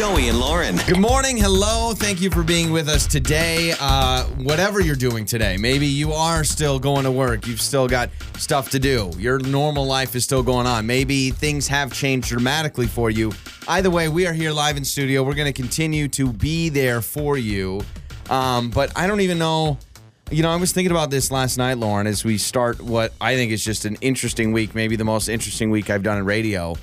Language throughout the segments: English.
Joey and Lauren. Good morning. Hello. Thank you for being with us today. Uh, whatever you're doing today, maybe you are still going to work. You've still got stuff to do. Your normal life is still going on. Maybe things have changed dramatically for you. Either way, we are here live in studio. We're going to continue to be there for you. Um, but I don't even know. You know, I was thinking about this last night, Lauren, as we start what I think is just an interesting week, maybe the most interesting week I've done in radio.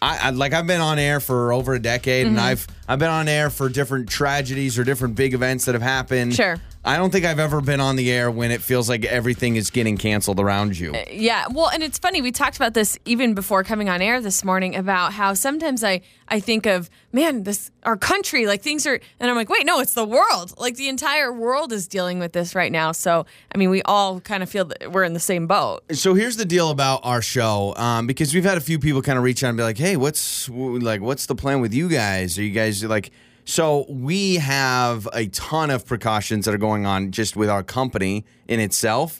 I, I like I've been on air for over a decade, Mm-hmm. and I've I've been on air for different tragedies or different big events that have happened. Sure. I don't think I've ever been on the air when it feels like everything is getting canceled around you. Yeah, well, and it's funny. We talked about this even before coming on air this morning about how sometimes I I think of man, this our country like things are, and I'm like, wait, no, it's the world. Like the entire world is dealing with this right now. So I mean, we all kind of feel that we're in the same boat. So here's the deal about our show, um, because we've had a few people kind of reach out and be like, "Hey, what's like, what's the plan with you guys? Are you guys like?" So we have a ton of precautions that are going on just with our company in itself,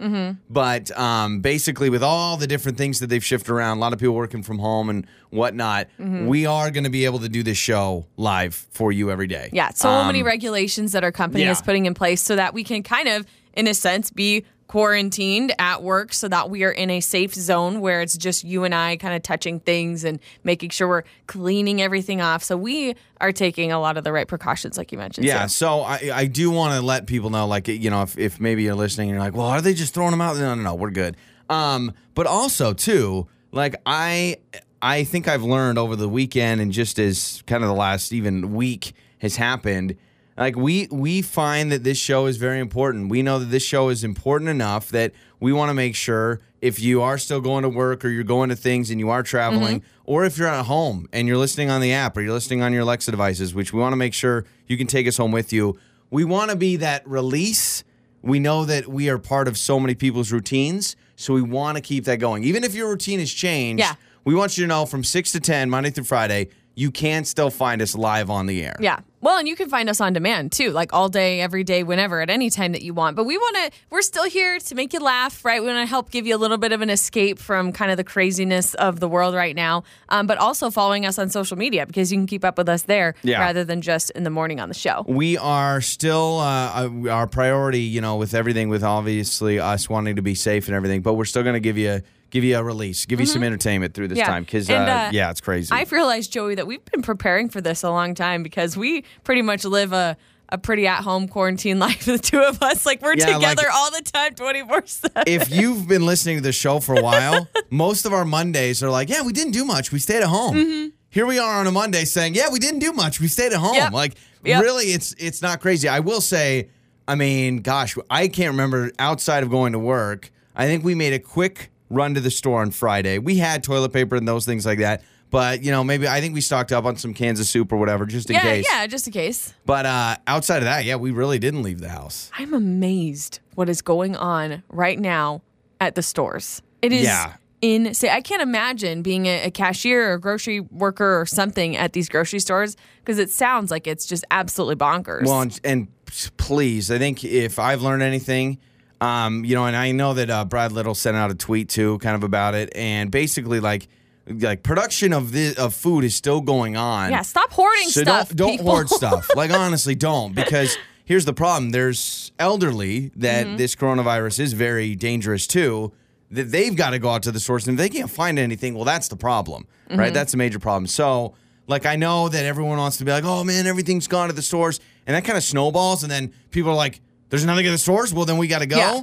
but um, basically with all the different things that they've shifted around, a lot of people working from home and whatnot, we are going to be able to do this show live for you every day. Yeah, so Um, many regulations that our company yeah. is putting in place so that we can kind of, in a sense, be quarantined at work so that we are in a safe zone where it's just you and I kind of touching things and making sure we're cleaning everything off. So we are taking a lot of the right precautions, like you mentioned. Yeah, too. so I, I do want to let people know, like, you know, if, if maybe you're listening and you're like, well, are they just throwing them out? No, no, no, we're good. Um, but also too, like I I think I've learned over the weekend and just as kind of the last even week has happened, like we we find that this show is very important. We know that this show is important enough that we want to make sure if you are still going to work or you're going to things and you are traveling, mm-hmm. or if you're at home and you're listening on the app or you're listening on your Alexa devices, which we want to make sure you can take us home with you. We want to be that release. We know that we are part of so many people's routines, so we want to keep that going. Even if your routine has changed, Yeah. we want you to know from 6 to 10, Monday through Friday, you can still find us live on the air. Yeah. Well, and you can find us on demand too, like all day, every day, whenever, at any time that you want. But we want to, we're still here to make you laugh, right? We want to help give you a little bit of an escape from kind of the craziness of the world right now. Um, but also following us on social media because you can keep up with us there Yeah. rather than just in the morning on the show. we are still uh, uh, our priority, you know, with everything, with obviously us wanting to be safe and everything. But we're still going to give you give you a release, give you some entertainment through this Mm-hmm. Yeah. time because uh, uh, yeah, it's crazy. I've realized, Joey, that we've been preparing for this a long time because we pretty much live a, a pretty at home quarantine life, the two of us. Like we're Yeah, like- together all the time, 24 7. if you've been listening to the show for a while, most of our Mondays are like, yeah, we didn't do much. We stayed at home. Here we are on a Monday saying, yeah, we didn't do much. We stayed at home. Mm-hmm. Yep. Like, Yep. really, it's it's not crazy. I will say, I mean, gosh, I can't remember outside of going to work. I think we made a quick run to the store on Friday. We had toilet paper and those things like that. But, you know, maybe I think we stocked up on some cans of soup or whatever just in Yeah, case. yeah, just in case. But uh, outside of that, yeah, we really didn't leave the house. I'm amazed what is going on right now at the stores. It is Yeah. insane. I can't imagine being a, a cashier or a grocery worker or something at these grocery stores because it sounds like it's just absolutely bonkers. Well, and, and please, I think if I've learned anything, um, you know, and I know that uh, Brad Little sent out a tweet too, kind of about it, and basically like like production of this of food is still going on. yeah, stop hoarding so stuff. don't don't hoard stuff. Like honestly, don't because here's the problem: there's elderly that Mm-hmm. this coronavirus is very dangerous to. That they've got to go out to the source, and if they can't find anything, well, that's the problem, Mm-hmm. right? That's a major problem. So, like, I know that everyone wants to be like, "Oh man, everything's gone to the stores," and that kind of snowballs, and then people are like, "There's nothing at the stores." Well, then we got to go. Yeah.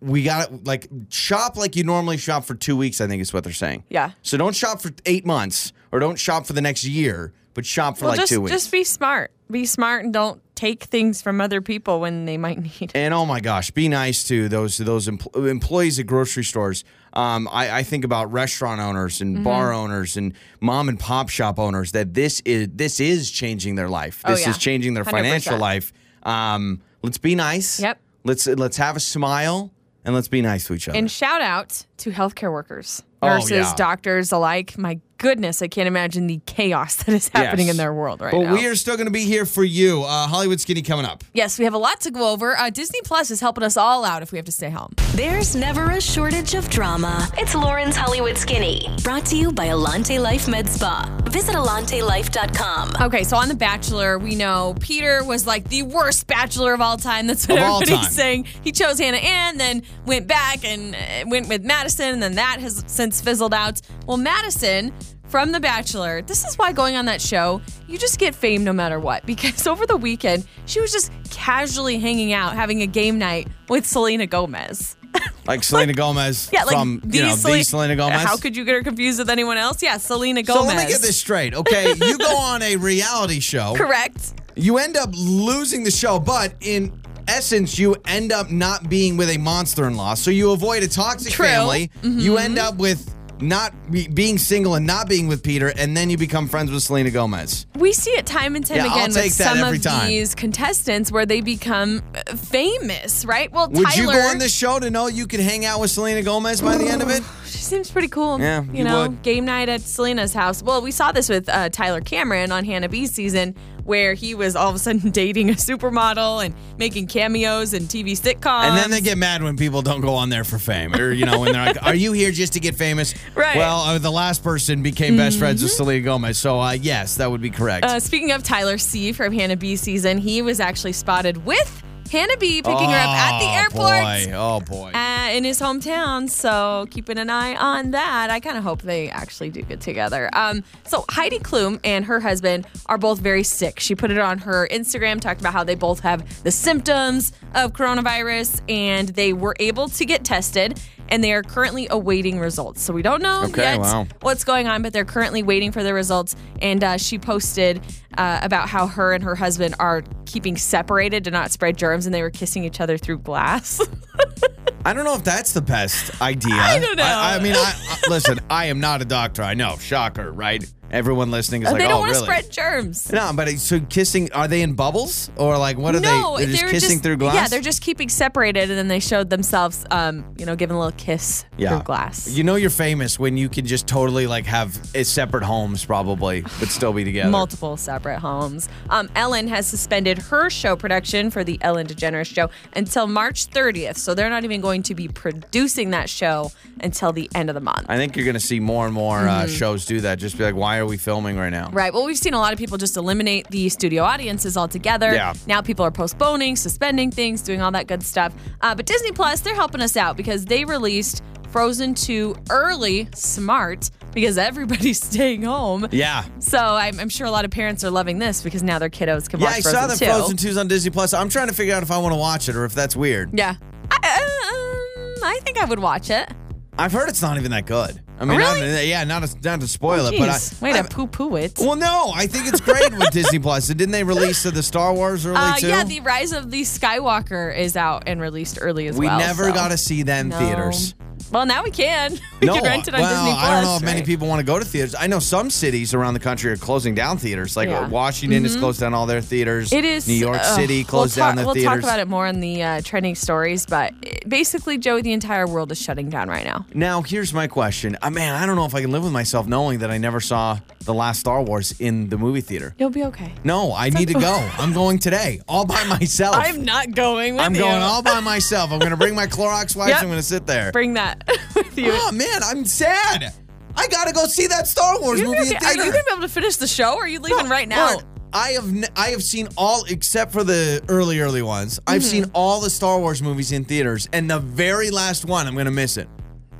We got to like shop like you normally shop for two weeks. I think is what they're saying. Yeah. So don't shop for eight months, or don't shop for the next year, but shop for Well, like just, two weeks. just be smart. Be smart and don't take things from other people when they might need it. And oh my gosh, be nice to those those empl- employees at grocery stores. Um, I, I think about restaurant owners and bar Mm-hmm. owners and mom and pop shop owners that this is this is changing their life. Oh, This yeah. is changing their 100%. financial life. Um, let's be nice. Yep. Let's let's have a smile and let's be nice to each other. And shout out to healthcare workers, Oh, nurses, yeah. doctors alike. My goodness, I can't imagine the chaos that is happening Yes. in their world right But now. But we are still going to be here for you. Uh, Hollywood Skinny coming up. yes, we have a lot to go over. Uh, Disney Plus is helping us all out if we have to stay home. There's never a shortage of drama. It's Lauren's Hollywood Skinny, brought to you by Alante Life Med Spa. Visit AlanteLife.com. Okay, so on The Bachelor, we know Peter was like the worst bachelor of all time. That's what Of everybody's time. saying. He chose Hannah Ann, then went back and uh, went with Madison, and then that has since fizzled out. Well, Madison from The Bachelor, this is why going on that show, you just get fame no matter what. Because over the weekend, she was just casually hanging out, having a game night with Selena Gomez. Like Selena Gomez Yeah, like from the, you know, Sele- the Selena Gomez. How could you get her confused with anyone else? Yeah, Selena Gomez. so let me get this straight, okay? you go on a reality show. Correct. You end up losing the show, but in essence, you end up not being with a monster-in-law. So you avoid a toxic True. family. Mm-hmm. You end up with not be, being single and not being with Peter, and then you become friends with Selena Gomez. We see it time and time Yeah, I'll again take with that some every of time. these contestants where they become uh, famous, right? Well, Would Tyler, you go on the show to know you could hang out with Selena Gomez by the end of it? she seems pretty cool. Yeah, you you know, would. game night at Selena's house. Well, we saw this with uh, Tyler Cameron on Hannah B's season, where he was all of a sudden dating a supermodel and making cameos and TV sitcoms. And then they get mad when people don't go on there for fame, or you know, when they're like, "Are you here just to get famous?" Right. Mm-hmm. Well, uh, the last person became best friends with Selena Gomez, so uh, yes, that would be correct. Uh, speaking of Tyler C from Hannah B season, he was actually spotted with Hannah B picking her up at the Oh, airport. Boy. Oh boy. uh, in his hometown. So keeping an eye on that. I kind of hope they actually do get together. Um, so Heidi Klum and her husband are both very sick. She put it on her Instagram, talked about how they both have the symptoms of coronavirus, and they were able to get tested. And they are currently awaiting results. So we don't know Okay, yet wow. what's going on, but they're currently waiting for the results. And uh, she posted uh, about how her and her husband are keeping separated to not spread germs, and they were kissing each other through glass. I don't know if that's the best idea. I don't know. I, I mean, I, I, listen, I am not a doctor. I know, shocker, right? Everyone listening is like, they don't "Oh, want to really?" spread germs. No, but so kissing, are they in bubbles or like what are no, they? They're just kissing through glass. Yeah, they're just keeping separated, and then they showed themselves, um, you know, giving a little kiss through glass. You know you're famous when you can just totally like have uh, separate homes, probably, but still be together. Multiple separate homes. Um, Ellen has suspended her show production for the Ellen DeGeneres show until March 30th. So they're not even going to be producing that show until the end of the month. I think you're going to see more and more uh, shows do that. Just be like, why are we filming right now? Right. Well, we've seen a lot of people just eliminate the studio audiences altogether. Yeah. Now people are postponing, suspending things, doing all that good stuff. Uh, but Disney Plus, they're helping us out because they released Frozen 2 early, smart, because everybody's staying home. Yeah. So I'm, I'm sure a lot of parents are loving this because now their kiddos can Yeah, watch I Frozen saw that 2. Frozen 2's on Disney Plus. I'm trying to figure out if I want to watch it or if that's weird. Yeah. I, um, I think I would watch it. I've heard it's not even that good. I mean, Really? not, yeah, not to, not to spoil it, but I, way I- to poo-poo it. Well, no, I think it's great with Disney Plus. Didn't they release the Star Wars early Uh, too? yeah, the Rise of the Skywalker is out and released early as we well. We never so- got to see that in No. theaters. Well, now we can. We no, can rent it on well, Disney Plus. I don't know if many people want to go to theaters. I know some cities around the country are closing down theaters. Like Yeah. uh, Washington has closed down all their theaters. It is New York ugh, City closed we'll down talk, their We'll theaters. talk about it more in the uh, trending stories, but basically, Joey, the entire world is shutting down right now. Now, here's my question. Uh, man, I don't know if I can live with myself knowing that I never saw the last Star Wars in the movie theater. You'll be okay. No, I need to go. I'm going today, all by myself. I'm not going with I'm you. going all by myself. I'm going to bring my Clorox wipes. Yep. I'm going to sit there. Bring that with you. Oh man, I'm sad. I gotta go see that Star Wars You're movie gonna be- are you going to be able to finish the show? Or are you leaving right now? Look, I have n- I have seen all except for the early early ones. I've Mm-hmm. seen all the Star Wars movies in theaters, and the very last one I'm gonna miss it.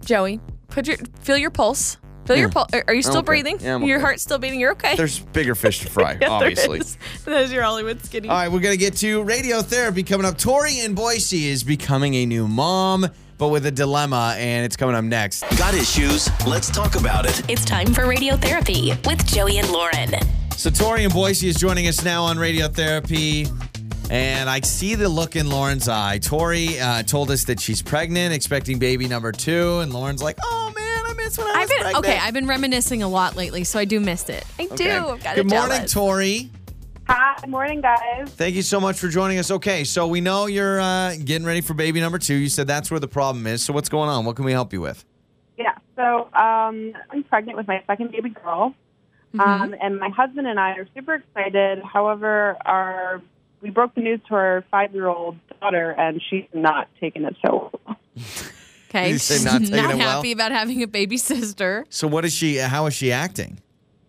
Joey, put your feel your pulse. Feel your pulse. Are you still okay. breathing? Yeah, I'm your okay. heart's still beating. You're okay. There's bigger fish to fry, Yeah, there obviously. is. There's your Hollywood skinny. All right, we're gonna get to radiotherapy coming up. Tori in Boise is becoming a new mom, but with a dilemma, and it's coming up next. Got issues? Let's talk about it. It's time for Radiotherapy with Joey and Lauren. So Tori in Boise is joining us now on radiotherapy. And I see the look in Lauren's eye. Tori uh, told us that she's pregnant, expecting baby number two, and Lauren's like, "Oh man, I miss when I was I've been pregnant." okay. I've been reminiscing a lot lately, so I do miss it. I do. Okay. I've got Good morning, jealous. Tori. Hi, good morning, guys. Thank you so much for joining us. Okay, so we know you're uh, getting ready for baby number two. You said that's where the problem is. So what's going on? What can we help you with? Yeah, So um, I'm pregnant with my second baby girl, um, and my husband and I are super excited. However, our we broke the news to our five year old daughter, and she's not taking it so well. Okay. Did you say not not it well? happy about having a baby sister. So what is she? How is she acting?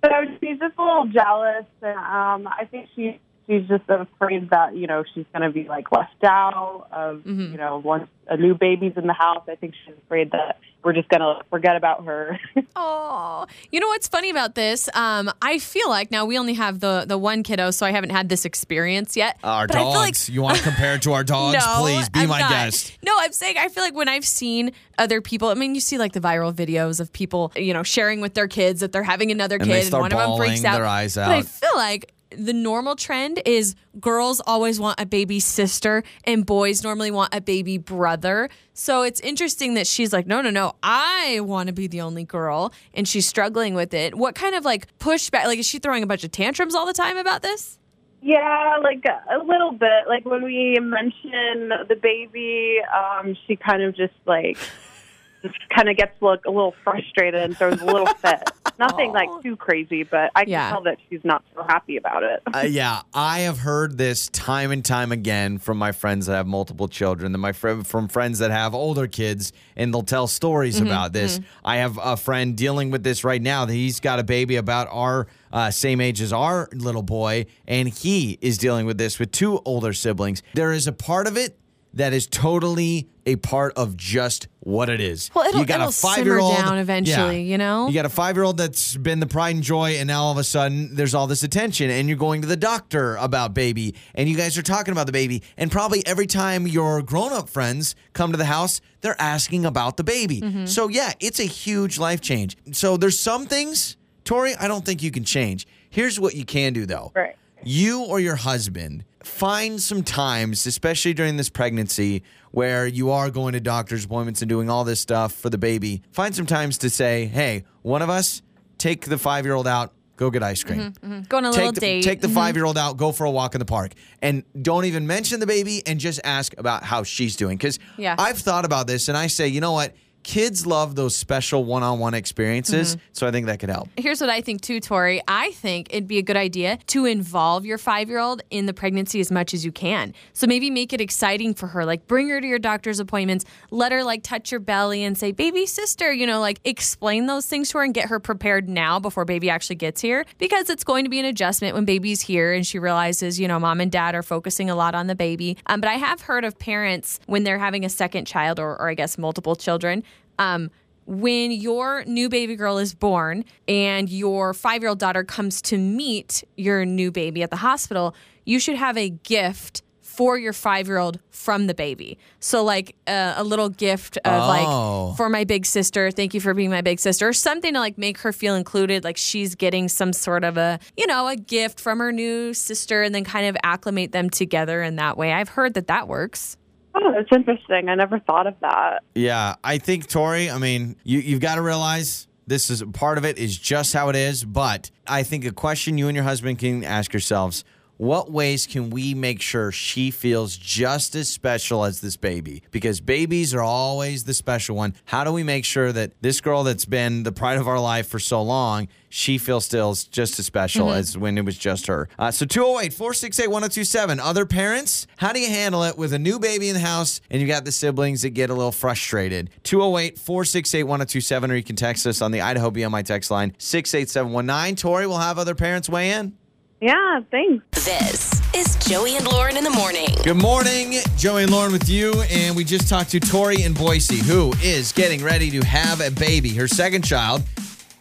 So she's just a little jealous, and um, I think she she's just afraid that you know she's going to be like left out of you know once a new baby's in the house. I think she's afraid that we're just going to forget about her. Oh, you know what's funny about this? Um, I feel like now we only have the the one kiddo, so I haven't had this experience yet. Our But I feel like- dogs. you want to compare it to our dogs? no, Please be I'm my not. guest. No, I'm saying I feel like when I've seen other people, I mean, you see like the viral videos of people, you know, sharing with their kids that they're having another And kid, they start one of them freaks out. their eyes out. But I feel like the normal trend is girls always want a baby sister and boys normally want a baby brother. So it's interesting that she's like, no, no, no, I want to be the only girl, and she's struggling with it. What kind of like pushback? Like, is she throwing a bunch of tantrums all the time about this? Yeah, like a little bit. Like when we mention the baby, um, she kind of just like just kind of gets like a little frustrated and throws a little fit. Nothing like too crazy, but I can Yeah. tell that she's not so happy about it. Uh, yeah, I have heard this time and time again from my friends that have multiple children, and my fr- from friends that have older kids, and they'll tell stories Mm-hmm, about this. I have a friend dealing with this right now. That he's got a baby about our uh, same age as our little boy, and he is dealing with this with two older siblings. There is a part of it that is totally a part of just what it is. Well, it'll- you got it'll a simmer five-year-old down eventually, you know? You got a five-year-old that's been the pride and joy, and now all of a sudden there's all this attention, and you're going to the doctor about baby, and you guys are talking about the baby, and probably every time your grown-up friends come to the house, they're asking about the baby. Mm-hmm. So yeah, it's a huge life change. So there's some things, Tori, I don't think you can change. Here's what you can do though Right. you or your husband find some times, especially during this pregnancy, where you are going to doctor's appointments and doing all this stuff for the baby. Find some times to say, hey, one of us, take the five year old out, go get ice cream. Mm-hmm, mm-hmm. Go on a little Take the, date. take the mm-hmm. five year old out, go for a walk in the park, and don't even mention the baby and just ask about how she's doing. Because Yeah. I've thought about this and I say, you know what? Kids love those special one on one experiences. Mm-hmm. So I think that could help. Here's what I think too, Tori. I think it'd be a good idea to involve your five year old in the pregnancy as much as you can. So maybe make it exciting for her. Like bring her to your doctor's appointments. Let her like touch your belly and say, baby sister, you know, like explain those things to her and get her prepared now before baby actually gets here. Because it's going to be an adjustment when baby's here and she realizes, you know, mom and dad are focusing a lot on the baby. Um, but I have heard of parents when they're having a second child or, or I guess multiple children. Um, when your new baby girl is born and your five year old daughter comes to meet your new baby at the hospital, you should have a gift for your five year old from the baby. So, like uh, a little gift of Oh. like, for my big sister, thank you for being my big sister, or something to like make her feel included, like she's getting some sort of a, you know, a gift from her new sister and then kind of acclimate them together in that way. I've heard that that works. Oh, that's interesting. I never thought of that. Yeah, I think Tori. I mean, you you've got to realize this is part of it is just how it is. But I think a question you and your husband can ask yourselves: What ways can we make sure she feels just as special as this baby? Because babies are always the special one. How do we make sure that this girl that's been the pride of our life for so long, she feels still just as special as when it was just her? Uh, so 208 468 1027. Other parents, how do you handle it with a new baby in the house and you got the siblings that get a little frustrated? 208 468 1027, or you can text us on the Idaho BMI text line 68719. Tori will have other parents weigh in. Yeah, thanks. This is Joey and Lauren in the morning. Good morning, Joey and Lauren with you. And we just talked to Tori in Boise, who is getting ready to have a baby, her second child.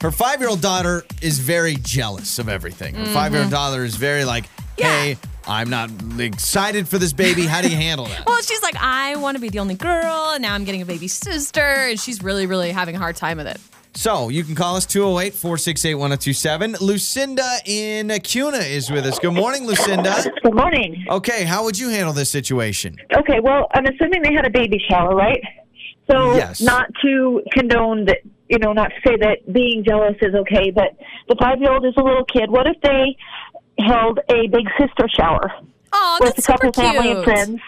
Her five year old daughter is very jealous of everything. Her mm-hmm. five year old daughter is very like, hey, I'm not excited for this baby. How do you handle that? Well, she's like, I want to be the only girl, and now I'm getting a baby sister, and she's really, really having a hard time with it. So you can call us 208 468 1027. Lucinda in Kuna is with us. Good morning, Lucinda. Good morning. Okay, how would you handle this situation? Okay, well, I'm assuming they had a baby shower, right? So, Yes. not to condone that, you know, not to say that being jealous is okay, but the five year old is a little kid. What if they held a big sister shower Oh, with a couple super cute. family and friends?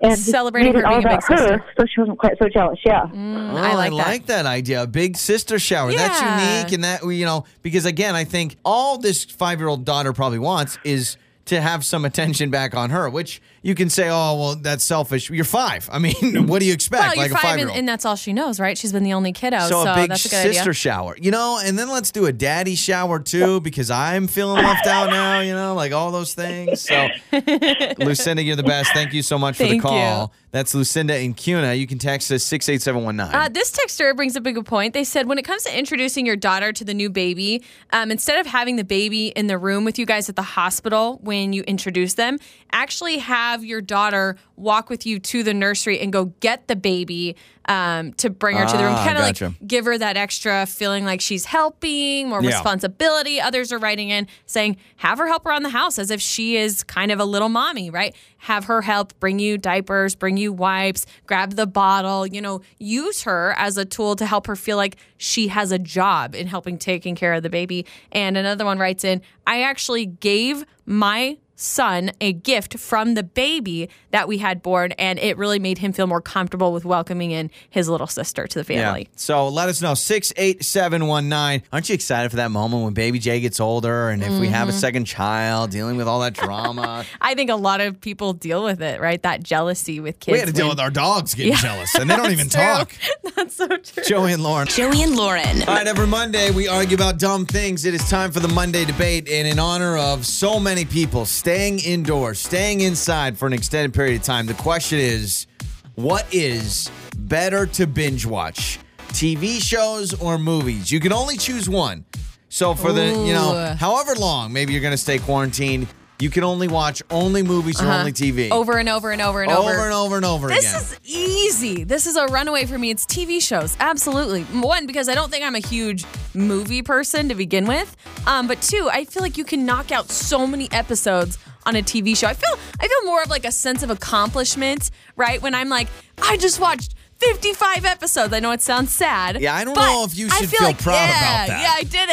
And Celebrating her all being a about big her, sister. so she wasn't quite so jealous. Yeah. Mm, Oh, I like that. idea. A big sister shower. That's unique, and that you know because again, I think all this five-year-old daughter probably wants is to have some attention back on her. Which you can say, oh well, that's selfish. You're five. I mean, what do you expect? Well, like you're a five, and, and that's all she knows, right? She's been the only kiddo, so, so, a big that's a good sister idea. shower, you know, and then let's do a daddy shower too, because I'm feeling left out now, you know, like all those things. So, Lucinda, you're the best. Thank you so much for the call. you. That's Lucinda in Kuna. You can text us six eight seven one nine. Uh, this texter brings up a good point. They said when it comes to introducing your daughter to the new baby, um, instead of having the baby in the room with you guys at the hospital when you introduce them, actually have your daughter walk with you to the nursery and go get the baby um, to bring her to the room. Ah, Kind of gotcha. like give her that extra feeling like she's helping, more Yeah. responsibility. Others are writing in saying, have her help around the house as if she is kind of a little mommy, right? Have her help bring you diapers, bring you wipes, grab the bottle, you know, use her as a tool to help her feel like she has a job in helping taking care of the baby. And another one writes in, I actually gave my son a gift from the baby that we had born and it really made him feel more comfortable with welcoming in his little sister to the family. So let us know. 68719. Aren't you excited for that moment when baby Jay gets older and if we have a Mm-hmm. second child dealing with all that drama? I think a lot of people deal with it, right? That jealousy with kids. we had to deal with our dogs getting Yeah, jealous and they don't even true. talk. That's so true. Joey and Lauren. Joey and Lauren. All right, every Monday we argue about dumb things. It is time for the Monday debate, and in honor of so many people staying indoors, staying inside for an extended period of time, the question is what is better to binge watch? TV shows or movies? You can only choose one. So for the, you know, however long maybe you're going to stay quarantined, you can only watch only movies or only TV. Uh-huh. Over and over and over and over, over. and over and over This again. is easy. This is a runaway for me. It's TV shows. Absolutely. One, because I don't think I'm a huge movie person to begin with. Um, but two, I feel like you can knock out so many episodes on a TV show. I feel I feel more of like a sense of accomplishment, right? When I'm like, I just watched 55 episodes. I know it sounds sad. Yeah, I don't know if you I should feel, feel like, proud yeah, about that. Yeah, I did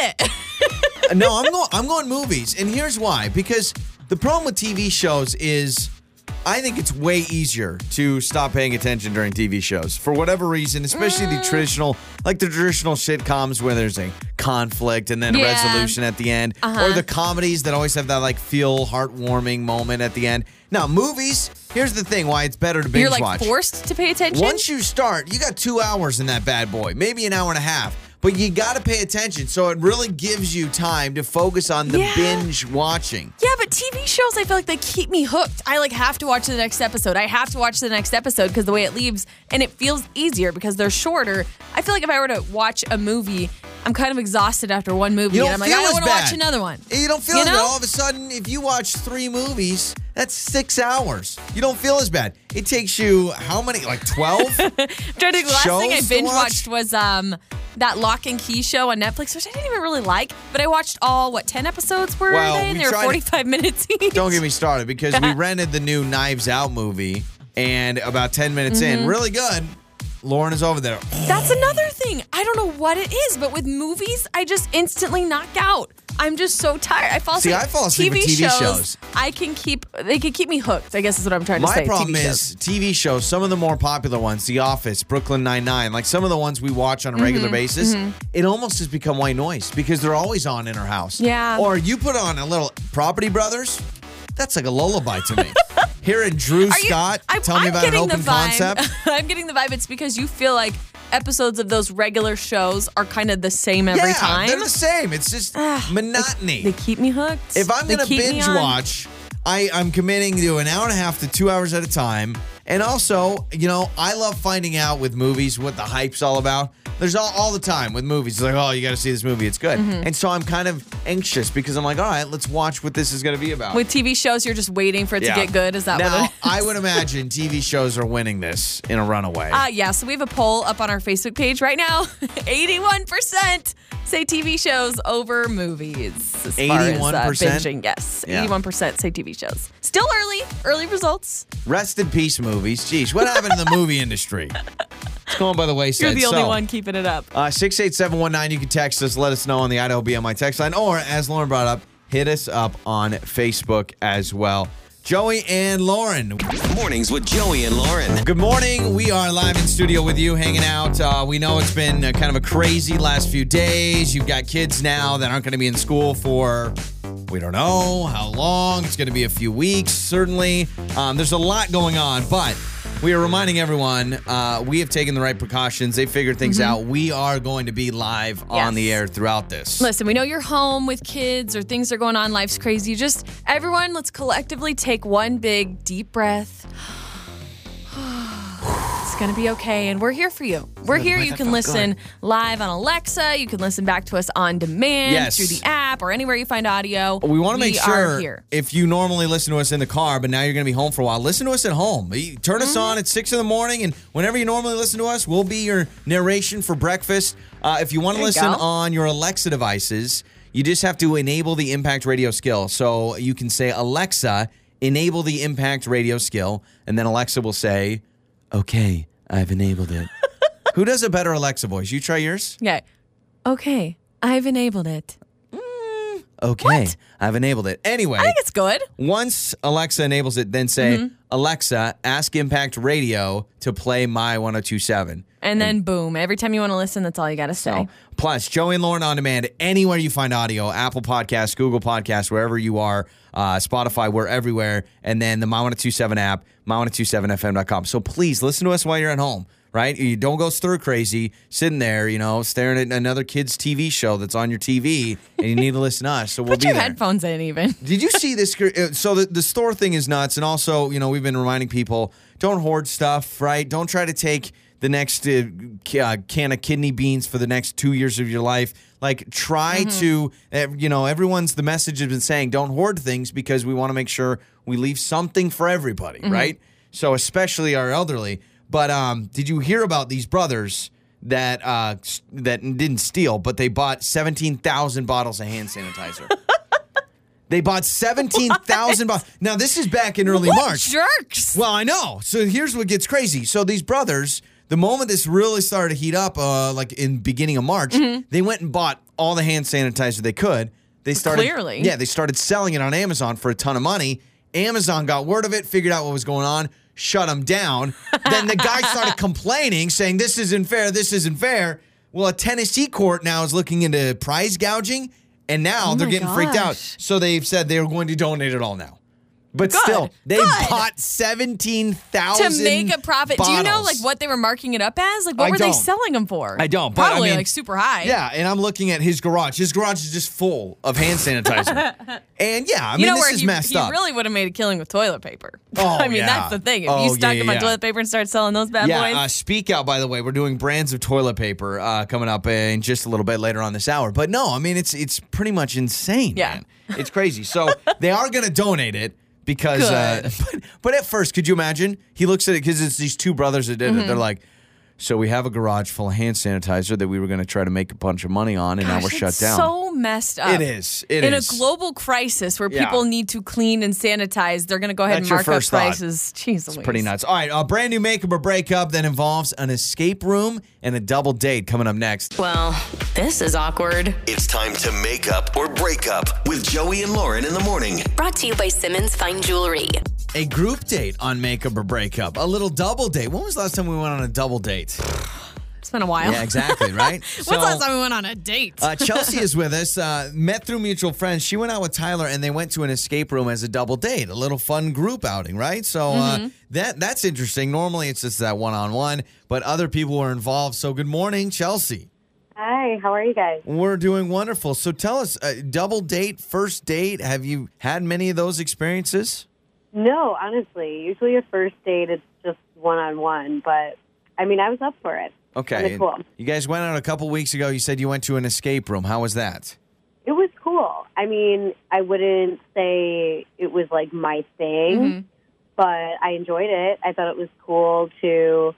it. no, I'm going. I'm going movies, and here's why. Because the problem with TV shows is, I think it's way easier to stop paying attention during TV shows for whatever reason, especially Mm. the traditional, like the traditional sitcoms where there's a conflict and then a Yeah. resolution at the end, Uh-huh. or the comedies that always have that like feel heartwarming moment at the end. Now, movies. Here's the thing: why it's better to binge You're like watch. forced to pay attention. Once you start, you got two hours in that bad boy, maybe an hour and a half. But you got to pay attention. So it really gives you time to focus on the Yeah. binge watching. Yeah, but TV shows, I feel like they keep me hooked. I like have to watch the next episode. I have to watch the next episode because the way it leaves, and it feels easier because they're shorter. I feel like if I were to watch a movie, I'm kind of exhausted after one movie, and I'm like, I don't want to watch another one. You don't feel You as bad. know? All of a sudden, if you watch three movies, that's six hours. You don't feel as bad. It takes you how many? Like 12? I'm trying to the last thing I binge watch? watched was um that Locke and Key show on Netflix, which I didn't even really like. But I watched all what ten episodes were Well, they? we And they were 45 minutes each. don't get me started because we rented the new Knives Out movie, and about 10 minutes Mm-hmm. in, really good. Lauren is over there. That's another thing. I don't know what it is, but with movies, I just instantly knock out. I'm just so tired. I fall asleep. See. I fall asleep with TV shows. I can keep. They can keep me hooked. I guess is what I'm trying to say. My problem TV is shows. TV shows, some of the more popular ones, The Office, Brooklyn Nine-Nine, like some of the ones we watch on a Mm-hmm, regular basis, it almost has become white noise because they're always on in our house. Yeah. Or you put on a little Property Brothers, that's like a lullaby to me. Hearing Drew you- Scott I'm- tell me I'm about an open concept. I'm getting the vibe. It's because you feel like episodes of those regular shows are kind of the same every yeah, time. they're the same. It's just ah, monotony. They keep me hooked. if I'm They gonna binge watch, I, I'm committing to an hour and a half to two hours at a time. And also, you know, I love finding out with movies what the hype's all about. There's all, all the time with movies. It's like, oh, you got to see this movie. It's good. Mm-hmm. And so I'm kind of anxious because I'm like, all right, let's watch what this is going to be about. with TV shows, you're just waiting for it Yeah. to get good. Is that now, what? I would imagine TV shows are winning this in a runaway. Uh, yeah, so we have a poll up on our Facebook page right now. 81% say TV shows over movies. As far as, uh, 81%? binging, yes. Yeah. 81% say TV shows. Still early, early results. Rest in peace, movies. Jeez, what happened in the movie industry? It's going by the wayside. You're the only So, one keeping it up. Uh, 68719, you can text us, let us know on the Idaho BMI text line, or as Lauren brought up, hit us up on Facebook as well. Joey and Lauren. Mornings with Joey and Lauren. Good morning. We are live in studio with you, hanging out. Uh, we know it's been uh, kind of a crazy last few days. You've got kids now that aren't going to be in school for, we don't know how long. It's going to be a few weeks, certainly. Um, there's a lot going on, but we are reminding everyone uh, we have taken the right precautions. They figured things out. We are going to be live on the air throughout this. Listen, we know you're home with kids or things are going on, life's crazy. Just everyone, let's collectively take one big deep breath. Going to be okay. And we're here for you. We're here. You can listen live on Alexa. You can listen back to us on demand Yes. through the app or anywhere you find audio. We want to make are sure here. if you normally listen to us in the car, but now you're going to be home for a while, listen to us at home. You Turn Mm-hmm. us on at six in the morning, and whenever you normally listen to us, we'll be your narration for breakfast. Uh, if you want to you listen go. on your Alexa devices, you just have to enable the Impact Radio skill. So you can say, Alexa, enable the Impact Radio skill, and then Alexa will say, Okay, I've enabled it. Who does a better Alexa voice? You try yours? Yeah. Okay. I've enabled it. Okay, What? I've enabled it. Anyway. I think it's good. Once Alexa enables it, then say, Mm-hmm. Alexa, ask Impact Radio to play my 1027. And then boom. Every time you want to listen, that's all you got to say. Plus, Joey and Lauren on demand anywhere you find audio Apple Podcasts, Google Podcasts, wherever you are, uh, Spotify, we're everywhere. And then the My 1027 app, my1027fm.com. So please listen to us while you're at home. Right? You don't go stir crazy sitting there, you know, staring at another kid's TV show that's on your TV, and you need to listen to us. So we'll Put be your there. headphones in, even. Did you see this? uh, So the, the store thing is nuts, and also, you know, we've been reminding people don't hoard stuff, right? Don't try to take the next uh, uh, can of kidney beans for the next two years of your life. Like, try to, uh, you know, everyone's the message has been saying don't hoard things because we want to make sure we leave something for everybody, right? So especially our elderly. But um, did you hear about these brothers? That uh, that didn't steal, but they bought seventeen thousand bottles of hand sanitizer. They bought 17,000 bottles. Now, this is back in early What March. jerks. Well, I know. So here's what gets crazy. So these brothers, the moment this really started to heat up, uh, like in beginning of March, Mm-hmm. they went and bought all the hand sanitizer they could. They started Clearly. Yeah, they started selling it on Amazon for a ton of money. Amazon got word of it, figured out what was going on, shut them down. then the guy started complaining, saying this isn't fair, this isn't fair. Well, a Tennessee court now is looking into price gouging, and now oh they're Oh my getting freaked out. So they've said they're going to donate it all now. But Good. still, they Good. bought seventeen thousand to make a profit. Do you know like what they were marking it up as? Like what I were they don't. selling them for? I don't, but I Probably mean- like super high. Yeah, and I'm looking at his garage. His garage is just full of hand sanitizer. and yeah, I you mean know this is he, messed he up. really would have made a killing with toilet paper. Oh, I mean, yeah. that's the thing. If Oh, you yeah, stock yeah, them on yeah. toilet paper and start selling those bad yeah, boys. uh, speak out. By the way, we're doing brands of toilet paper uh, coming up in just a little bit later on this hour. But no, I mean it's it's pretty much insane. Yeah. man. it's crazy. So they are going to donate it because. Uh, but, but at first, could you imagine? He looks at it because it's these two brothers that did Mm-hmm. it. They're like. So we have a garage full of hand sanitizer that we were going to try to make a bunch of money on, and now we're shut down. So messed up. It is. It In is. a global crisis where Yeah. people need to clean and sanitize, they're going to go ahead That's and your mark up first thought. prices. Jeez, It's pretty nuts. All right, a brand new makeup or breakup that involves an escape room and a double date coming up next. Well, this is awkward. It's time to make up or break up with Joey and Lauren in the morning. Brought to you by Simmons Fine Jewelry. A group date on makeup or breakup, a little double date. When was the last time we went on a double date? It's been a while. Yeah, exactly, right? When's the last time we went on a date? Uh, Chelsea is with us. Uh, met through mutual friends. She went out with Tyler, and they went to an escape room as a double date, a little fun group outing, right? So uh, that that's interesting. Normally, it's just that one on one, but other people were involved. So good morning, Chelsea. Hi, how are you guys? We're doing wonderful. So tell us, uh, double date, first date. Have you had many of those experiences? No, honestly, usually a first date it's just one on one, but I mean, I was up for it. Okay. Kinda cool. You guys went out a couple weeks ago. You said you went to an escape room. How was that? It was cool. I mean, I wouldn't say it was like my thing, but I enjoyed it. I thought it was cool to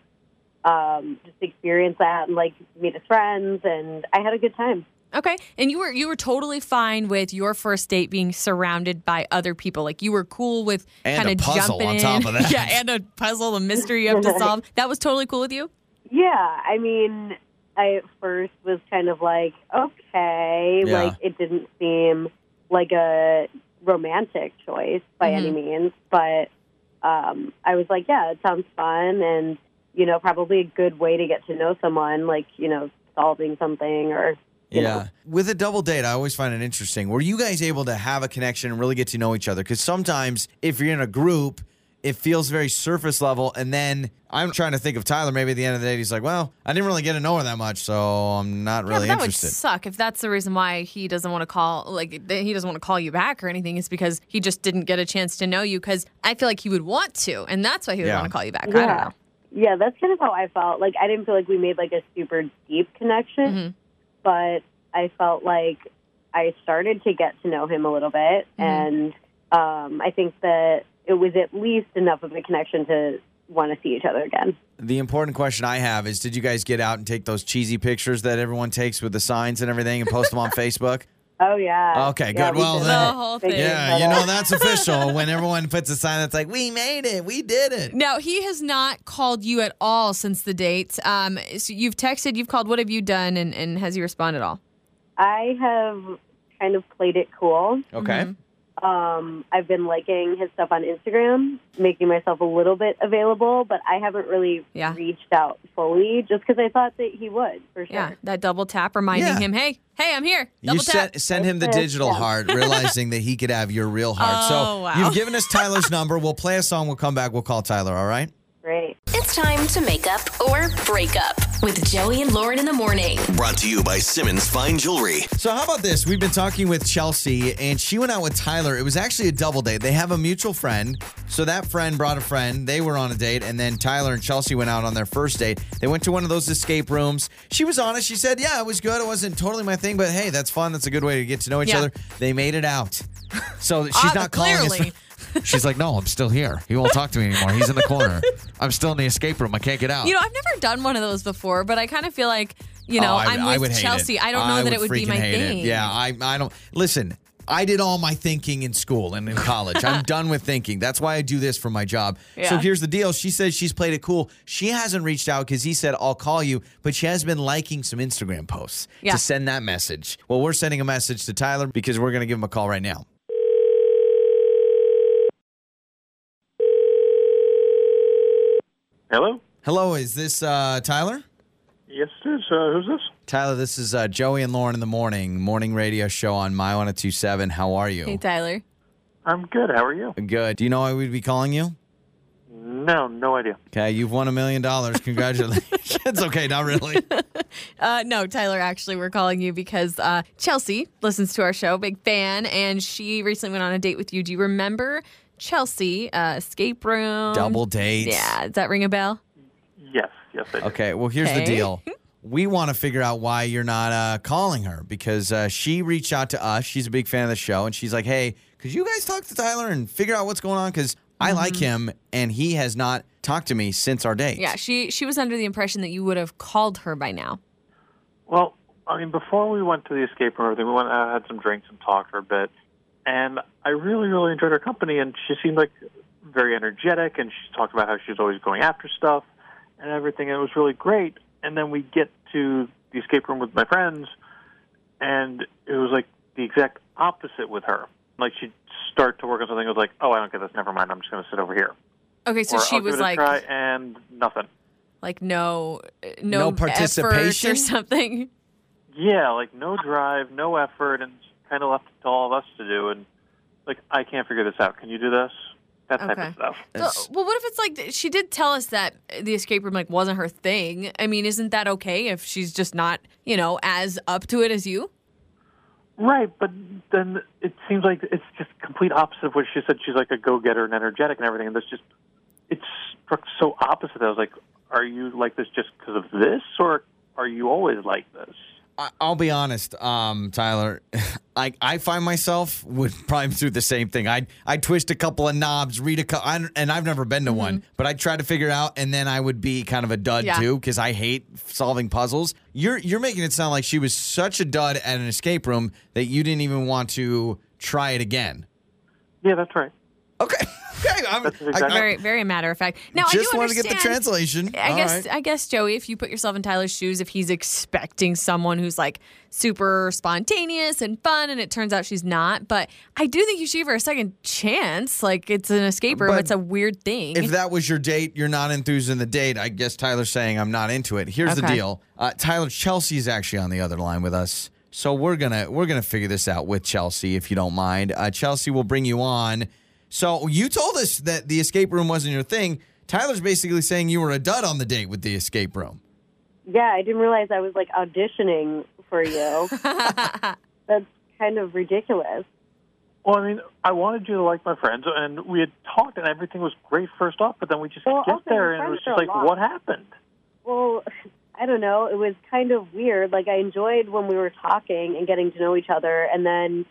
um, just experience that and like meet his friends, and I had a good time. Okay, and you were you were totally fine with your first date being surrounded by other people. Like you were cool with kind of jumping on in. top of that. yeah, and a puzzle, a mystery you have to solve. That was totally cool with you. Yeah, I mean, I at first was kind of like, okay, Yeah. like it didn't seem like a romantic choice by any means, but um, I was like, yeah, it sounds fun, and you know, probably a good way to get to know someone, like you know, solving something or you Yeah. With a double date, I always find it interesting. Were you guys able to have a connection and really get to know each other? Because sometimes if you're in a group, it feels very surface level. And then I'm trying to think of Tyler. Maybe at the end of the day, he's like, well, I didn't really get to know her that much, so I'm not Yeah, really but that interested. would suck if that's the reason why he doesn't want to call like he doesn't want to call you back or anything is because he just didn't get a chance to know you because I feel like he would want to and that's why he would Yeah. want to call you back. I don't Yeah. know. Yeah, that's kind of how I felt. Like I didn't feel like we made like a super deep connection, Mm-hmm. But I felt like I started to get to know him a little bit, Mm-hmm. and um, I think that it was at least enough of a connection to want to see each other again. the important question I have is Did you guys get out and take those cheesy pictures that everyone takes with the signs and everything and post them on Facebook? Oh yeah. Okay, Yeah, good. we Well, then- The whole thing. Yeah, you know, that's official when everyone puts a sign that's like, we made it, we did it. Now he has not called you at all since the date. Um, so you've texted, you've called. What have you done, and, and has he responded at all? I have kind of played it cool. Okay. Um, I've been liking his stuff on Instagram, making myself a little bit available, but I haven't really Yeah. reached out fully just because I thought that he would for sure. Yeah, that double tap reminding Yeah. him, hey, hey, I'm here. Double You tap. send, send him the digital yeah. heart, realizing that he could have your real heart. Oh, so wow. you've given us Tyler's number. We'll play a song. We'll come back. We'll call Tyler. All right. Great. It's time to make up or break up with Joey and Lauren in the morning. Brought to you by Simmons Fine Jewelry. So how about this? We've been talking with Chelsea, and she went out with Tyler. It was actually a double date. They have a mutual friend, so that friend brought a friend. They were on a date, and then Tyler and Chelsea went out on their first date. They went to one of those escape rooms. She was honest. She said, "Yeah, it was good. It wasn't totally my thing, but hey, that's fun. That's a good way to get to know each Yeah. other." They made it out. So she's Ah, not calling us. She's like, no, I'm still here. He won't talk to me anymore. He's in the corner. I'm still in the escape room. I can't get out. You know, I've never done one of those before, but I kind of feel like, you know, Oh, I- I'm I with would hate Chelsea. it. I don't know that it would be freaking my hate it. thing. Yeah, I, I don't. Listen, I did all my thinking in school and in college. I'm done with thinking. That's why I do this for my job. So Yeah. here's the deal. She says she's played it cool. She hasn't reached out because he said, I'll call you, but she has been liking some Instagram posts Yeah. to send that message. Well, we're sending a message to Tyler because we're going to give him a call right now. Hello? Hello, is this uh, Tyler? Yes, it is. Uh, who's this? Tyler, this is uh, Joey and Lauren in the morning, morning radio show on My 1027. How are you? Hey, Tyler. I'm good. How are you? Good. Do you know why we'd be calling you? No, no idea. Okay, you've won a million dollars. Congratulations. It's okay, not really. Uh, no, Tyler, actually, we're calling you because uh, Chelsea listens to our show, big fan, and she recently went on a date with you. Do you remember Chelsea, uh, escape room? Double dates. Yeah, does that ring a bell? Yes, yes, I do. Okay, well, here's the Okay. deal. We want to figure out why you're not uh, calling her because uh, she reached out to us. She's a big fan of the show, and she's like, "Hey, could you guys talk to Tyler and figure out what's going on? Because I like him, and he has not talked to me since our date." Yeah, she she was under the impression that you would have called her by now. Well, I mean, before we went to the escape room, and everything, we went out, had some drinks, and talked for a bit. And I really, really enjoyed her company, and she seemed like very energetic, and she talked about how she was always going after stuff and everything, and it was really great. And then we get to the escape room with my friends, and it was like the exact opposite with her. Like she'd start to work on something, it was like, oh, I don't get this, never mind, I'm just going to sit over here. Okay, so or she I'll was give it a like, try, and nothing. like no, No no, effort participation? or something. Yeah, like no drive, no effort, and kind of left it to all of us to do. And like, I can't figure this out. Can you do this? That type Okay. of stuff. So, well, what if it's like she did tell us that the escape room like wasn't her thing? I mean, isn't that okay if she's just not, you know, as up to it as you? Right, but then it seems like it's just complete opposite of what she said. She's like a go-getter and energetic and everything, and that's just it's struck so opposite. I was like, are you like this just because of this, or are you always like this? I- I'll be honest, um, Tyler. I I find myself would probably do the same thing. I I twist a couple of knobs, read a couple, and I've never been to one, but I try to figure it out, and then I would be kind of a dud Yeah. too because I hate solving puzzles. You're you're making it sound like she was such a dud at an escape room that you didn't even want to try it again. Yeah, that's right. Okay. Okay, I'm, That's I, I Very, very matter of fact. Now, I just do wanted to get the understand- translation. I All guess right. I guess Joey, if you put yourself in Tyler's shoes, if he's expecting someone who's like super spontaneous and fun, and it turns out she's not, but I do think you should give her a second chance. Like it's an escape room; But it's a weird thing. If that was your date, you're not enthused in the date. I guess Tyler's saying I'm not into it. Here's the deal. Uh, Tyler, Chelsea's actually on the other line with us, so we're gonna we're gonna figure this out with Chelsea if you don't mind. Uh, Chelsea will bring you on. So you told us that the escape room wasn't your thing. Tyler's basically saying you were a dud on the date with the escape room. Yeah, I didn't realize I was like auditioning for you. That's kind of ridiculous. Well, I mean, I wanted you to like my friends, and we had talked, and everything was great first off. But then we just Well, get there, and it was just like, a lot. what happened? Well, I don't know. It was kind of weird. Like I enjoyed when we were talking and getting to know each other, and then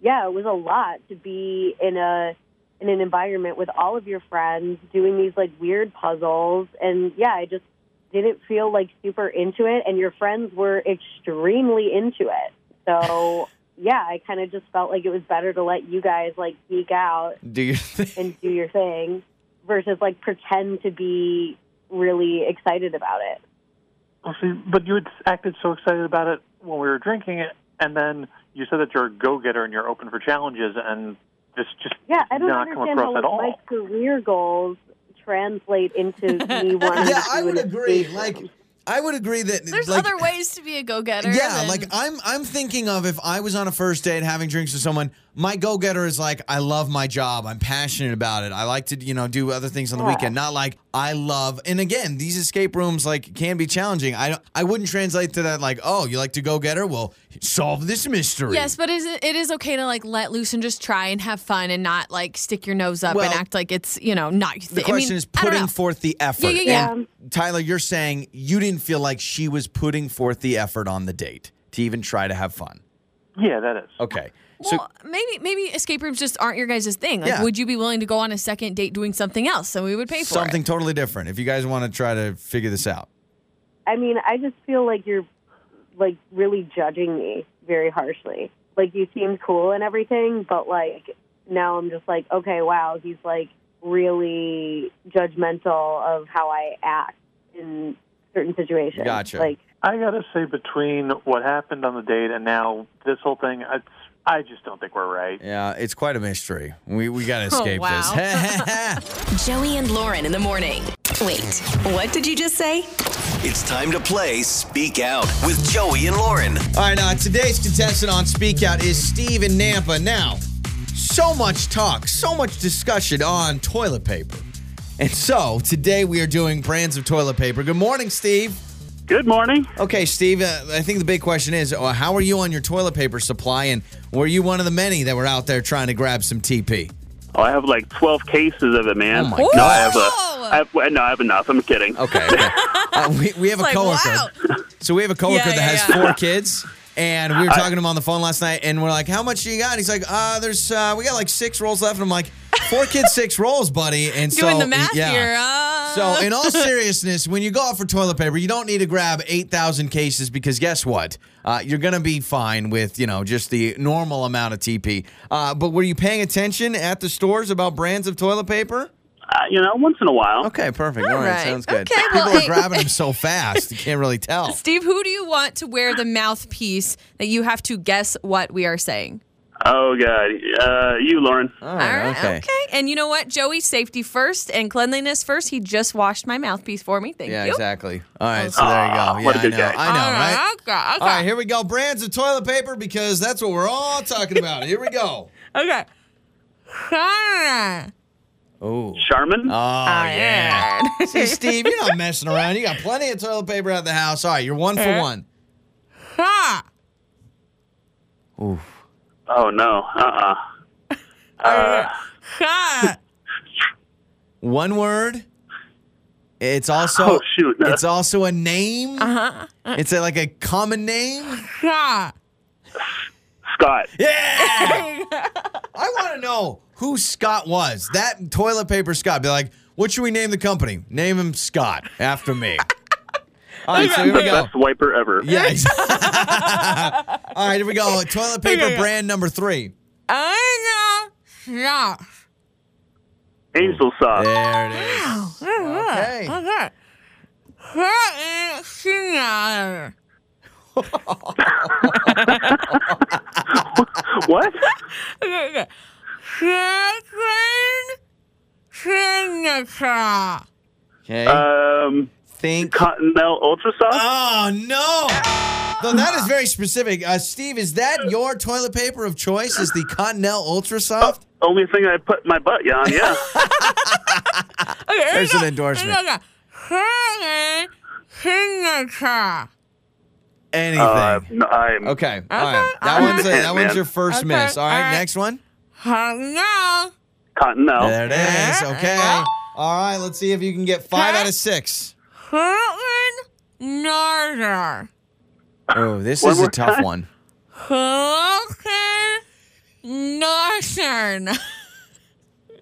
yeah, it was a lot to be in a in an environment with all of your friends doing these like weird puzzles, and yeah, I just didn't feel like super into it, and your friends were extremely into it. So yeah, I kind of just felt like it was better to let you guys like geek out Do you think? and do your thing versus like pretend to be really excited about it. Well, see, but you had acted so excited about it when we were drinking it, and then you said that you're a go-getter and you're open for challenges, and this just Yeah, I did don't not come understand across how at all. my career goals translate into me wanting Yeah, to I would agree. escape Like. I would agree that There's like, other ways to be a go-getter. Yeah, than- like I'm I'm thinking of if I was on a first date having drinks with someone, my go-getter is like I love my job. I'm passionate about it. I like to, you know, do other things on the Yeah. weekend. Not like I love and again, these escape rooms like can be challenging. I don't I wouldn't translate to that like, "Oh, you like to go-getter? Well, solve this mystery." Yes, but is it, it is okay to like let loose and just try and have fun and not like stick your nose up Well, and act like it's you know not. The question is putting forth the effort. Yeah, yeah, yeah. And Tyler, you're saying you didn't feel like she was putting forth the effort on the date to even try to have fun. Yeah, that is. Okay. So Well, maybe maybe escape rooms just aren't your guys' thing. Like, Yeah. would you be willing to go on a second date doing something else, and we would pay for something it? totally different. If you guys want to try to figure this out. I mean, I just feel like you're like really judging me very harshly. Like you seem cool and everything, but like now I'm just like, okay, wow, he's like really judgmental of how I act in certain situations. Gotcha. Like I gotta say, between what happened on the date and now this whole thing, it's, I just don't think we're right. Yeah, it's quite a mystery. We we got to Oh, escape wow. this. Joey and Lauren in the morning. Wait, what did you just say? It's time to play Speak Out with Joey and Lauren. All right, now today's contestant on Speak Out is Steve in Nampa. Now, so much talk, so much discussion on toilet paper. And so today we are doing brands of toilet paper. Good morning, Steve. Good morning. Okay, Steve, uh, I think the big question is uh, how are you on your toilet paper supply? And were you one of the many that were out there trying to grab some TP? Oh, I have like 12 cases of it, man. Oh, my no, I have a, Whoa! I have, well, no, I have enough. I'm kidding. Okay. okay. Uh, we, we have a Like, coworker. wow. So we have a coworker Yeah, that yeah, has yeah. four kids. And we were talking to him on the phone last night, and we're like, "How much do you got?" And he's like, "Uh, there's uh, we got like six rolls left." And I'm like, four kids, six rolls, buddy." And Doing so the math yeah. here. Uh, So, in all seriousness, when you go out for toilet paper, you don't need to grab 8,000 cases because guess what? Uh, you're going to be fine with, you know, just the normal amount of TP. Uh, but were you paying attention at the stores about brands of toilet paper? Uh, you know, once in a while. Okay, perfect. All All right, right. sounds good. Okay, People well, are hey- grabbing them so fast, you can't really tell. Steve, who do you want to wear the mouthpiece that you have to guess what we are saying? Oh, God. Uh, you, Lauren. All All right, right, okay. okay. And you know what? Joey, safety first and cleanliness first. He just washed my mouthpiece for me. Thank Yeah, you. Yeah, exactly. All right, so there you go. Aw, Yeah, what a I good know. guy. I know, All right? Okay, okay. All right, here we go. Brands of toilet paper because that's what we're all talking about. Here we go. okay. Ah, Oh. Charmin. Oh, yeah. yeah. See, Steve, you're not messing around. You got plenty of toilet paper at the house. All right, you're one for one. Ha. Oof. Oh, no. Uh-uh. Uh, Ha. One word. It's also Oh, shoot. it's also a name. Uh-huh. It's a, like a common name. Ha. Scott. Yeah. I want to know who Scott was. That toilet paper Scott. Be like, what should we name the company? Name him Scott after me. All right, so here we go. Best wiper ever. Yeah. ex- All right, here we go. Toilet paper Okay. brand number three. I know. Yeah. Angel Soft. There it is. Okay. Okay. Francine. What? Okay, okay. Franklin Signature. Okay. Um, Think. Cottonelle Ultra Sauce. Oh no! Though that is very specific. Uh, Steve, is that your toilet paper of choice? Is the Cottonelle Ultra Soft? Only thing I put my butt on. Yeah. Okay, There's an go. endorsement. Here we Signature. Anything? uh, no, I'm. okay. All right. Okay. That one's a, that one's your first Okay. miss. All right. All right. Next one. Hello. Cottonelle. There it is. Okay. All right. Let's see if you can get five out of six. Franklin Northern. Oh, this One is a more tough time. one. Franklin Northern.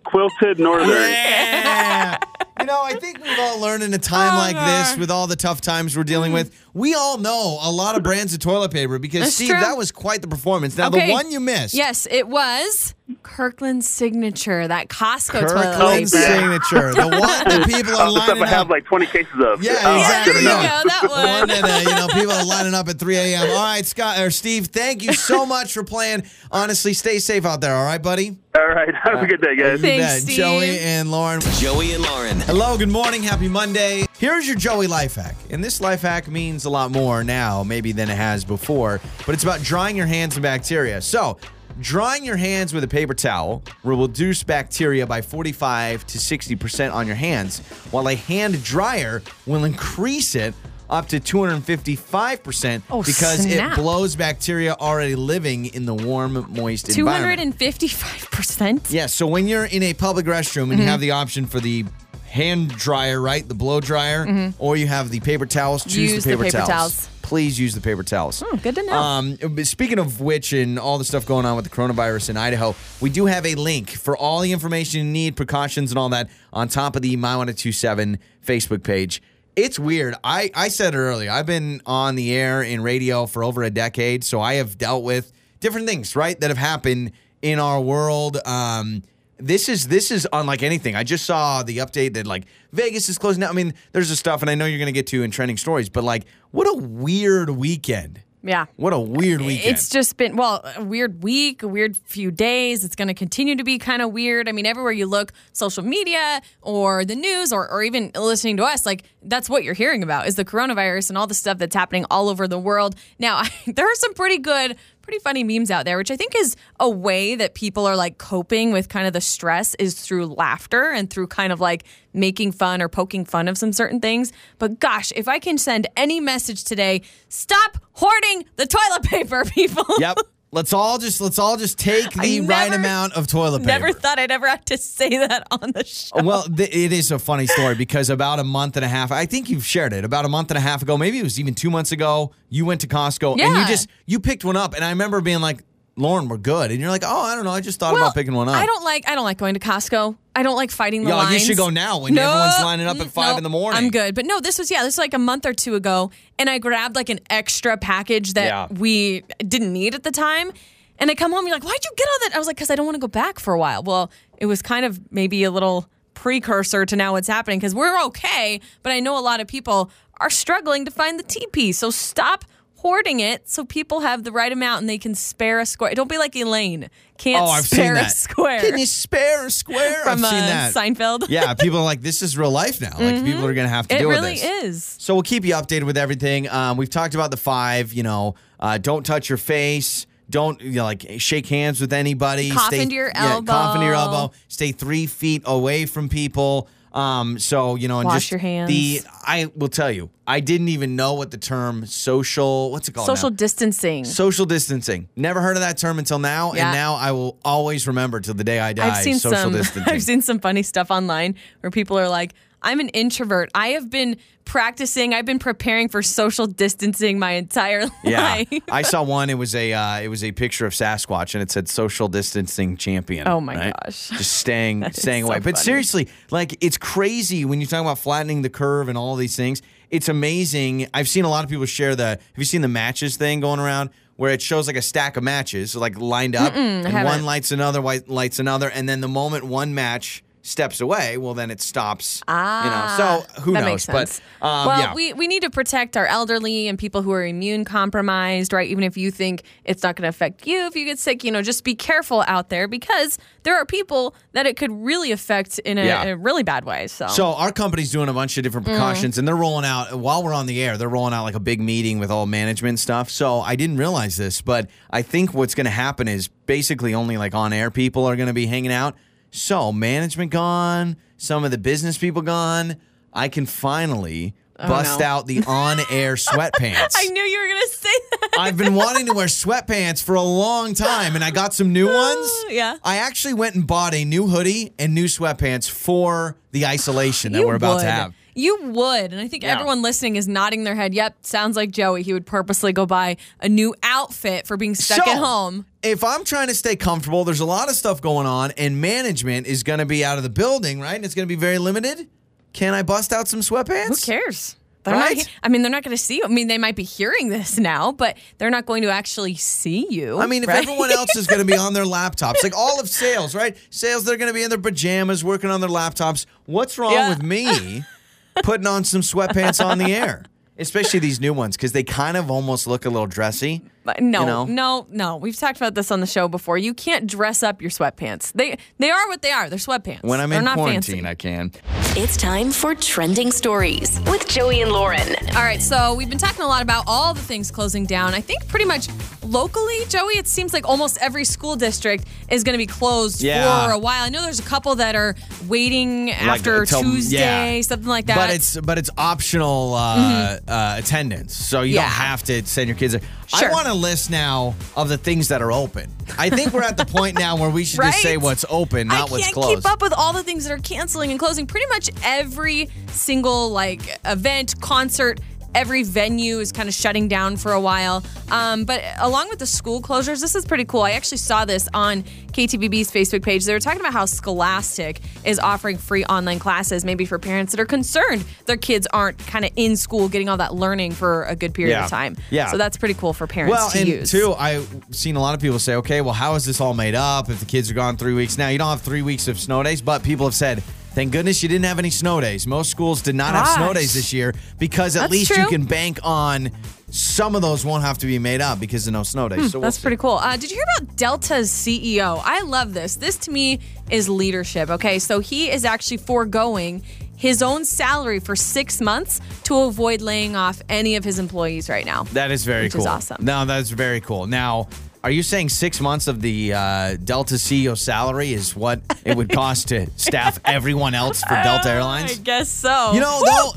Quilted Northern. Yeah. you know, I think we've all learned in a time Oh, like this, with all the tough times we're dealing with, we all know a lot of brands of toilet paper because, That's Steve, true. that was quite the performance. Now, Okay. the one you missed. Yes, it was Kirkland Signature, that Costco toilet Kirkland paper. signature. The one that people are the stuff lining I have like 20 cases of. Yeah, Oh, I exactly. There you go, that one one. that uh, you know people are lining up at 3 a.m. All right, Scott or Steve, thank you so much for playing. Honestly, stay safe out there. All right, buddy. All right. Have a good day, guys. Thanks. Steve. Joey and Lauren. Joey and Lauren. Hello, good morning, happy Monday. Here's your Joey life hack. And this life hack means a lot more now, maybe than it has before, but it's about drying your hands of bacteria. So, drying your hands with a paper towel will reduce bacteria by 45 to 60% on your hands, while a hand dryer will increase it up to 255% Oh, because snap. it blows bacteria already living in the warm, moist environment. 255%? Yeah, so when you're in a public restroom and Mm-hmm. you have the option for the hand dryer, right? The blow dryer, or you have the paper towels, choose Mm-hmm. Use the the paper, paper towels. towels. Please use the paper towels. Hmm, good to know. Um, speaking of which, and all the stuff going on with the coronavirus in Idaho, we do have a link for all the information you need, precautions, and all that on top of the My 1027 Facebook page. It's weird. I, I said it earlier. I've been on the air in radio for over a decade, so I have dealt with different things, right, that have happened in our world. Um, this is this is unlike anything. I just saw the update that like Vegas is closing down. I mean, there's the stuff, and I know you're going to get to in trending stories, but like, what a weird weekend. Yeah. What a weird weekend. It's just been, well, a weird week, a weird few days. It's going to continue to be kind of weird. I mean, everywhere you look, social media or the news or, or even listening to us, like that's what you're hearing about is the coronavirus and all the stuff that's happening all over the world. Now, there are some pretty good, pretty funny memes out there, which I think is a way that people are like coping with kind of the stress is through laughter and through kind of like making fun or poking fun of some certain things. But gosh, if I can send any message today, stop hoarding the toilet paper, people. yep. Let's all just let's all just take the I right amount of toilet paper. Never thought I'd ever have to say that on the show. Uh, well, th- it is a funny story because about a month and a half, I think you've shared it. About a month and a half ago, maybe it was even two months ago, you went to Costco and you just you picked one up, and I remember being like, "Lauren, we're good," and you're like, "Oh, I don't know, I just thought Well, about picking one up." I don't like I don't like going to Costco. I don't like fighting the Yeah, lines. you should go now when everyone's lining up at five in the morning. I'm good. But no, this was yeah, this was like a month or two ago, and I grabbed like an extra package that Yeah. we didn't need at the time. And I come home, you're like, why'd you get all that? I was like, because I don't want to go back for a while. Well, it was kind of maybe a little precursor to now what's happening because we're okay, but I know a lot of people are struggling to find the TP. So stop hoarding it so people have the right amount and they can spare a square. Don't be like Elaine. Can't oh, I've spare seen a square. Can you spare a square? From I've seen uh, that. Seinfeld. yeah, people are like, "This is real life now." Like people are gonna have to It deal really with this. is. So we'll keep you updated with everything. Um, we've talked about the five. You know, uh, don't touch your face. Don't you know, like shake hands with anybody. Cough into your Yeah, cough into your elbow. elbow. Stay three feet away from people. Um, so you know, and Wash just your hands. The I will tell you, I didn't even know what the term social. What's it called? Social now? distancing. Social distancing. Never heard of that term until now, Yeah. and now I will always remember till the day I die. I've seen social some. distancing. I've seen some funny stuff online where people are like, "I'm an introvert. I have been practicing. I've been preparing for social distancing my entire life. Yeah, life." I saw one. It was a uh, it was a picture of Sasquatch, and it said "social distancing champion." Oh my right? gosh. just staying That staying so away. But funny. seriously, like it's crazy when you talk about flattening the curve and all these things. It's amazing. I've seen a lot of people share the. Have you seen the matches thing going around? Where it shows like a stack of matches, like lined up, and one lights another, white lights another, and then the moment one match steps away, well, then it stops. Ah, you know, so who that knows? Makes sense. But um, well, yeah. we, we need to protect our elderly and people who are immune compromised, right? Even if you think it's not going to affect you if you get sick, you know, just be careful out there because there are people that it could really affect in a, Yeah. in a really bad way. So, So our company's doing a bunch of different Mm. precautions, and they're rolling out while we're on the air. They're rolling out like a big meeting with all management stuff. So I didn't realize this, but I think what's going to happen is basically only like on air people are going to be hanging out. So management gone, some of the business people gone. I can finally oh, bust Oh, no. out the on air sweatpants. I knew you were going to say that. I've been wanting to wear sweatpants for a long time, and I got some new oh, ones. Yeah. I actually went and bought a new hoodie and new sweatpants for the isolation that You we're about would. to have. You would. And I think Yeah. everyone listening is nodding their head. Yep, sounds like Joey. He would purposely go buy a new outfit for being stuck So, at home. If I'm trying to stay comfortable, there's a lot of stuff going on, and management is going to be out of the building, right? And it's going to be very limited. Can I bust out some sweatpants? Who cares? They're Right? not. I mean, they're not going to see you. I mean, they might be hearing this now, but they're not going to actually see you. I mean, if right? everyone else is going to be on their laptops, like all of sales, right? Sales, they're going to be in their pajamas working on their laptops. What's wrong Yeah. with me putting on some sweatpants on the air? Especially these new ones, because they kind of almost look a little dressy. But no, you know? no, no. We've talked about this on the show before. You can't dress up your sweatpants. They they are what they are. They're sweatpants. When I'm They're in not quarantine, fancy. I can. It's time for trending stories with Joey and Lauren. All right, so we've been talking a lot about all the things closing down. I think pretty much locally, Joey, it seems like almost every school district is going to be closed Yeah. for a while. I know there's a couple that are waiting after till- Tuesday, yeah. something like that. But it's but it's optional uh, uh, attendance, so you Yeah. don't have to send your kids. there. Sure. I want a list now of the things that are open. I think we're at the point now where we should just say what's open, not I what's can't closed. keep up with all the things that are canceling and closing. Pretty much every single like event, concert, every venue is kind of shutting down for a while. Um, but along with the school closures, this is pretty cool. I actually saw this on KTVB's Facebook page. They were talking about how Scholastic is offering free online classes, maybe for parents that are concerned their kids aren't kind of in school getting all that learning for a good period Yeah. of time. Yeah. So that's pretty cool for parents well, to and use. two, I've seen a lot of people say, okay, well, how is this all made up if the kids are gone three weeks? Now, you don't have three weeks of snow days, but people have said, thank goodness you didn't have any snow days. Most schools did not have snow days this year because at That's least you can bank on some of those won't have to be made up because of no snow days. so we'll Hmm, That's see. pretty cool. Uh, did you hear about Delta's CEO? I love this. This to me is leadership. Okay, so he is actually foregoing his own salary for six months to avoid laying off any of his employees right now. That is very cool. is awesome. No, that's very cool. Now, are you saying six months of the uh, Delta CEO salary is what it would cost to staff everyone else for Delta Airlines? I guess so. You know, though,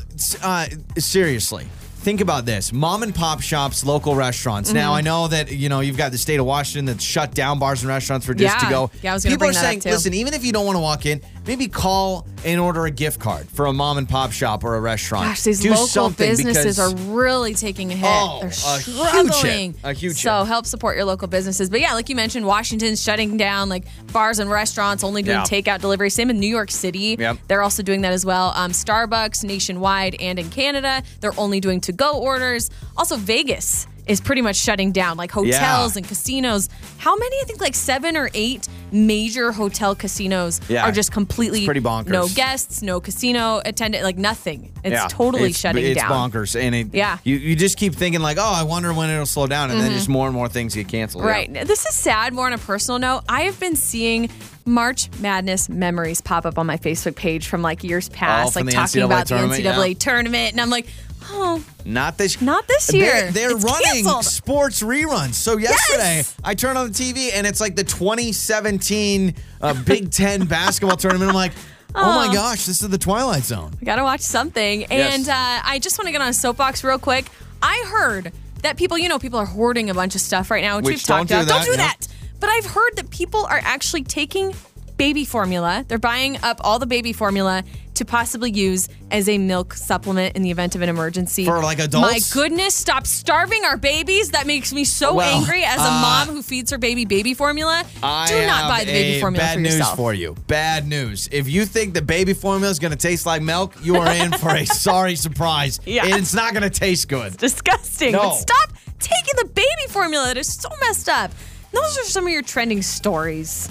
uh, seriously, think about this: mom and pop shops, local restaurants. Mm-hmm. Now, I know that you know you've got the state of Washington that's shut down bars and restaurants for just to go. Yeah, I was gonna People are that saying, listen, even if you don't want to walk in, maybe call and order a gift card for a mom and pop shop or a restaurant. Gosh, these Do local businesses are really taking a hit. Oh, They're a huge hit. struggling. A huge So hit. help support your local businesses. But yeah, like you mentioned, Washington's shutting down like bars and restaurants, only doing Yeah. takeout delivery. Same in New York City. Yep. They're also doing that as well. Um, Starbucks nationwide and in Canada, they're only doing to go orders. Also, Vegas is pretty much shutting down, like hotels Yeah. and casinos. How many? I think like seven or eight major hotel casinos Yeah. are just completely It's pretty bonkers. no guests, no casino attendant, like nothing. It's Yeah, totally it's, shutting it's down. bonkers, and it, Yeah. Mm-hmm. you you just keep thinking like, oh, I wonder when it'll slow down, and then just more and more things get canceled. Right. This is sad, more on a personal note. I have been seeing March Madness memories pop up on my Facebook page from like years past, from like talking NCAA about the NCAA yeah. tournament. And I'm like, oh, Not this. Not this They're- year. They're, It's running canceled. sports reruns. So yesterday, Yes! I turned on the TV and it's like the 2017 uh, Big Ten basketball tournament. I'm like, oh my gosh, this is the Twilight Zone. I gotta watch something. Yes. And uh, I just want to get on a soapbox real quick. I heard that people, you know, people are hoarding a bunch of stuff right now, which, Which we've talked do about. Don't do yeah. that. But I've heard that people are actually taking baby formula. They're buying up all the baby formula to possibly use as a milk supplement in the event of an emergency. For, like, adults? My goodness, stop starving our babies. That makes me so Well, angry as a uh, mom who feeds her baby baby formula. I do not buy the baby formula bad for news yourself. for you. Bad news. If you think the baby formula is going to taste like milk, you are in for a sorry surprise. Yeah. It's not going to taste good. disgusting. No. But stop taking the baby formula. It is so messed up. Those are some of your trending stories.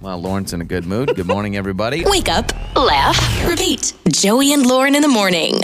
Well, Lauren's in a good mood. Good morning, everybody. Wake up, laugh, repeat. Joey and Lauren in the morning.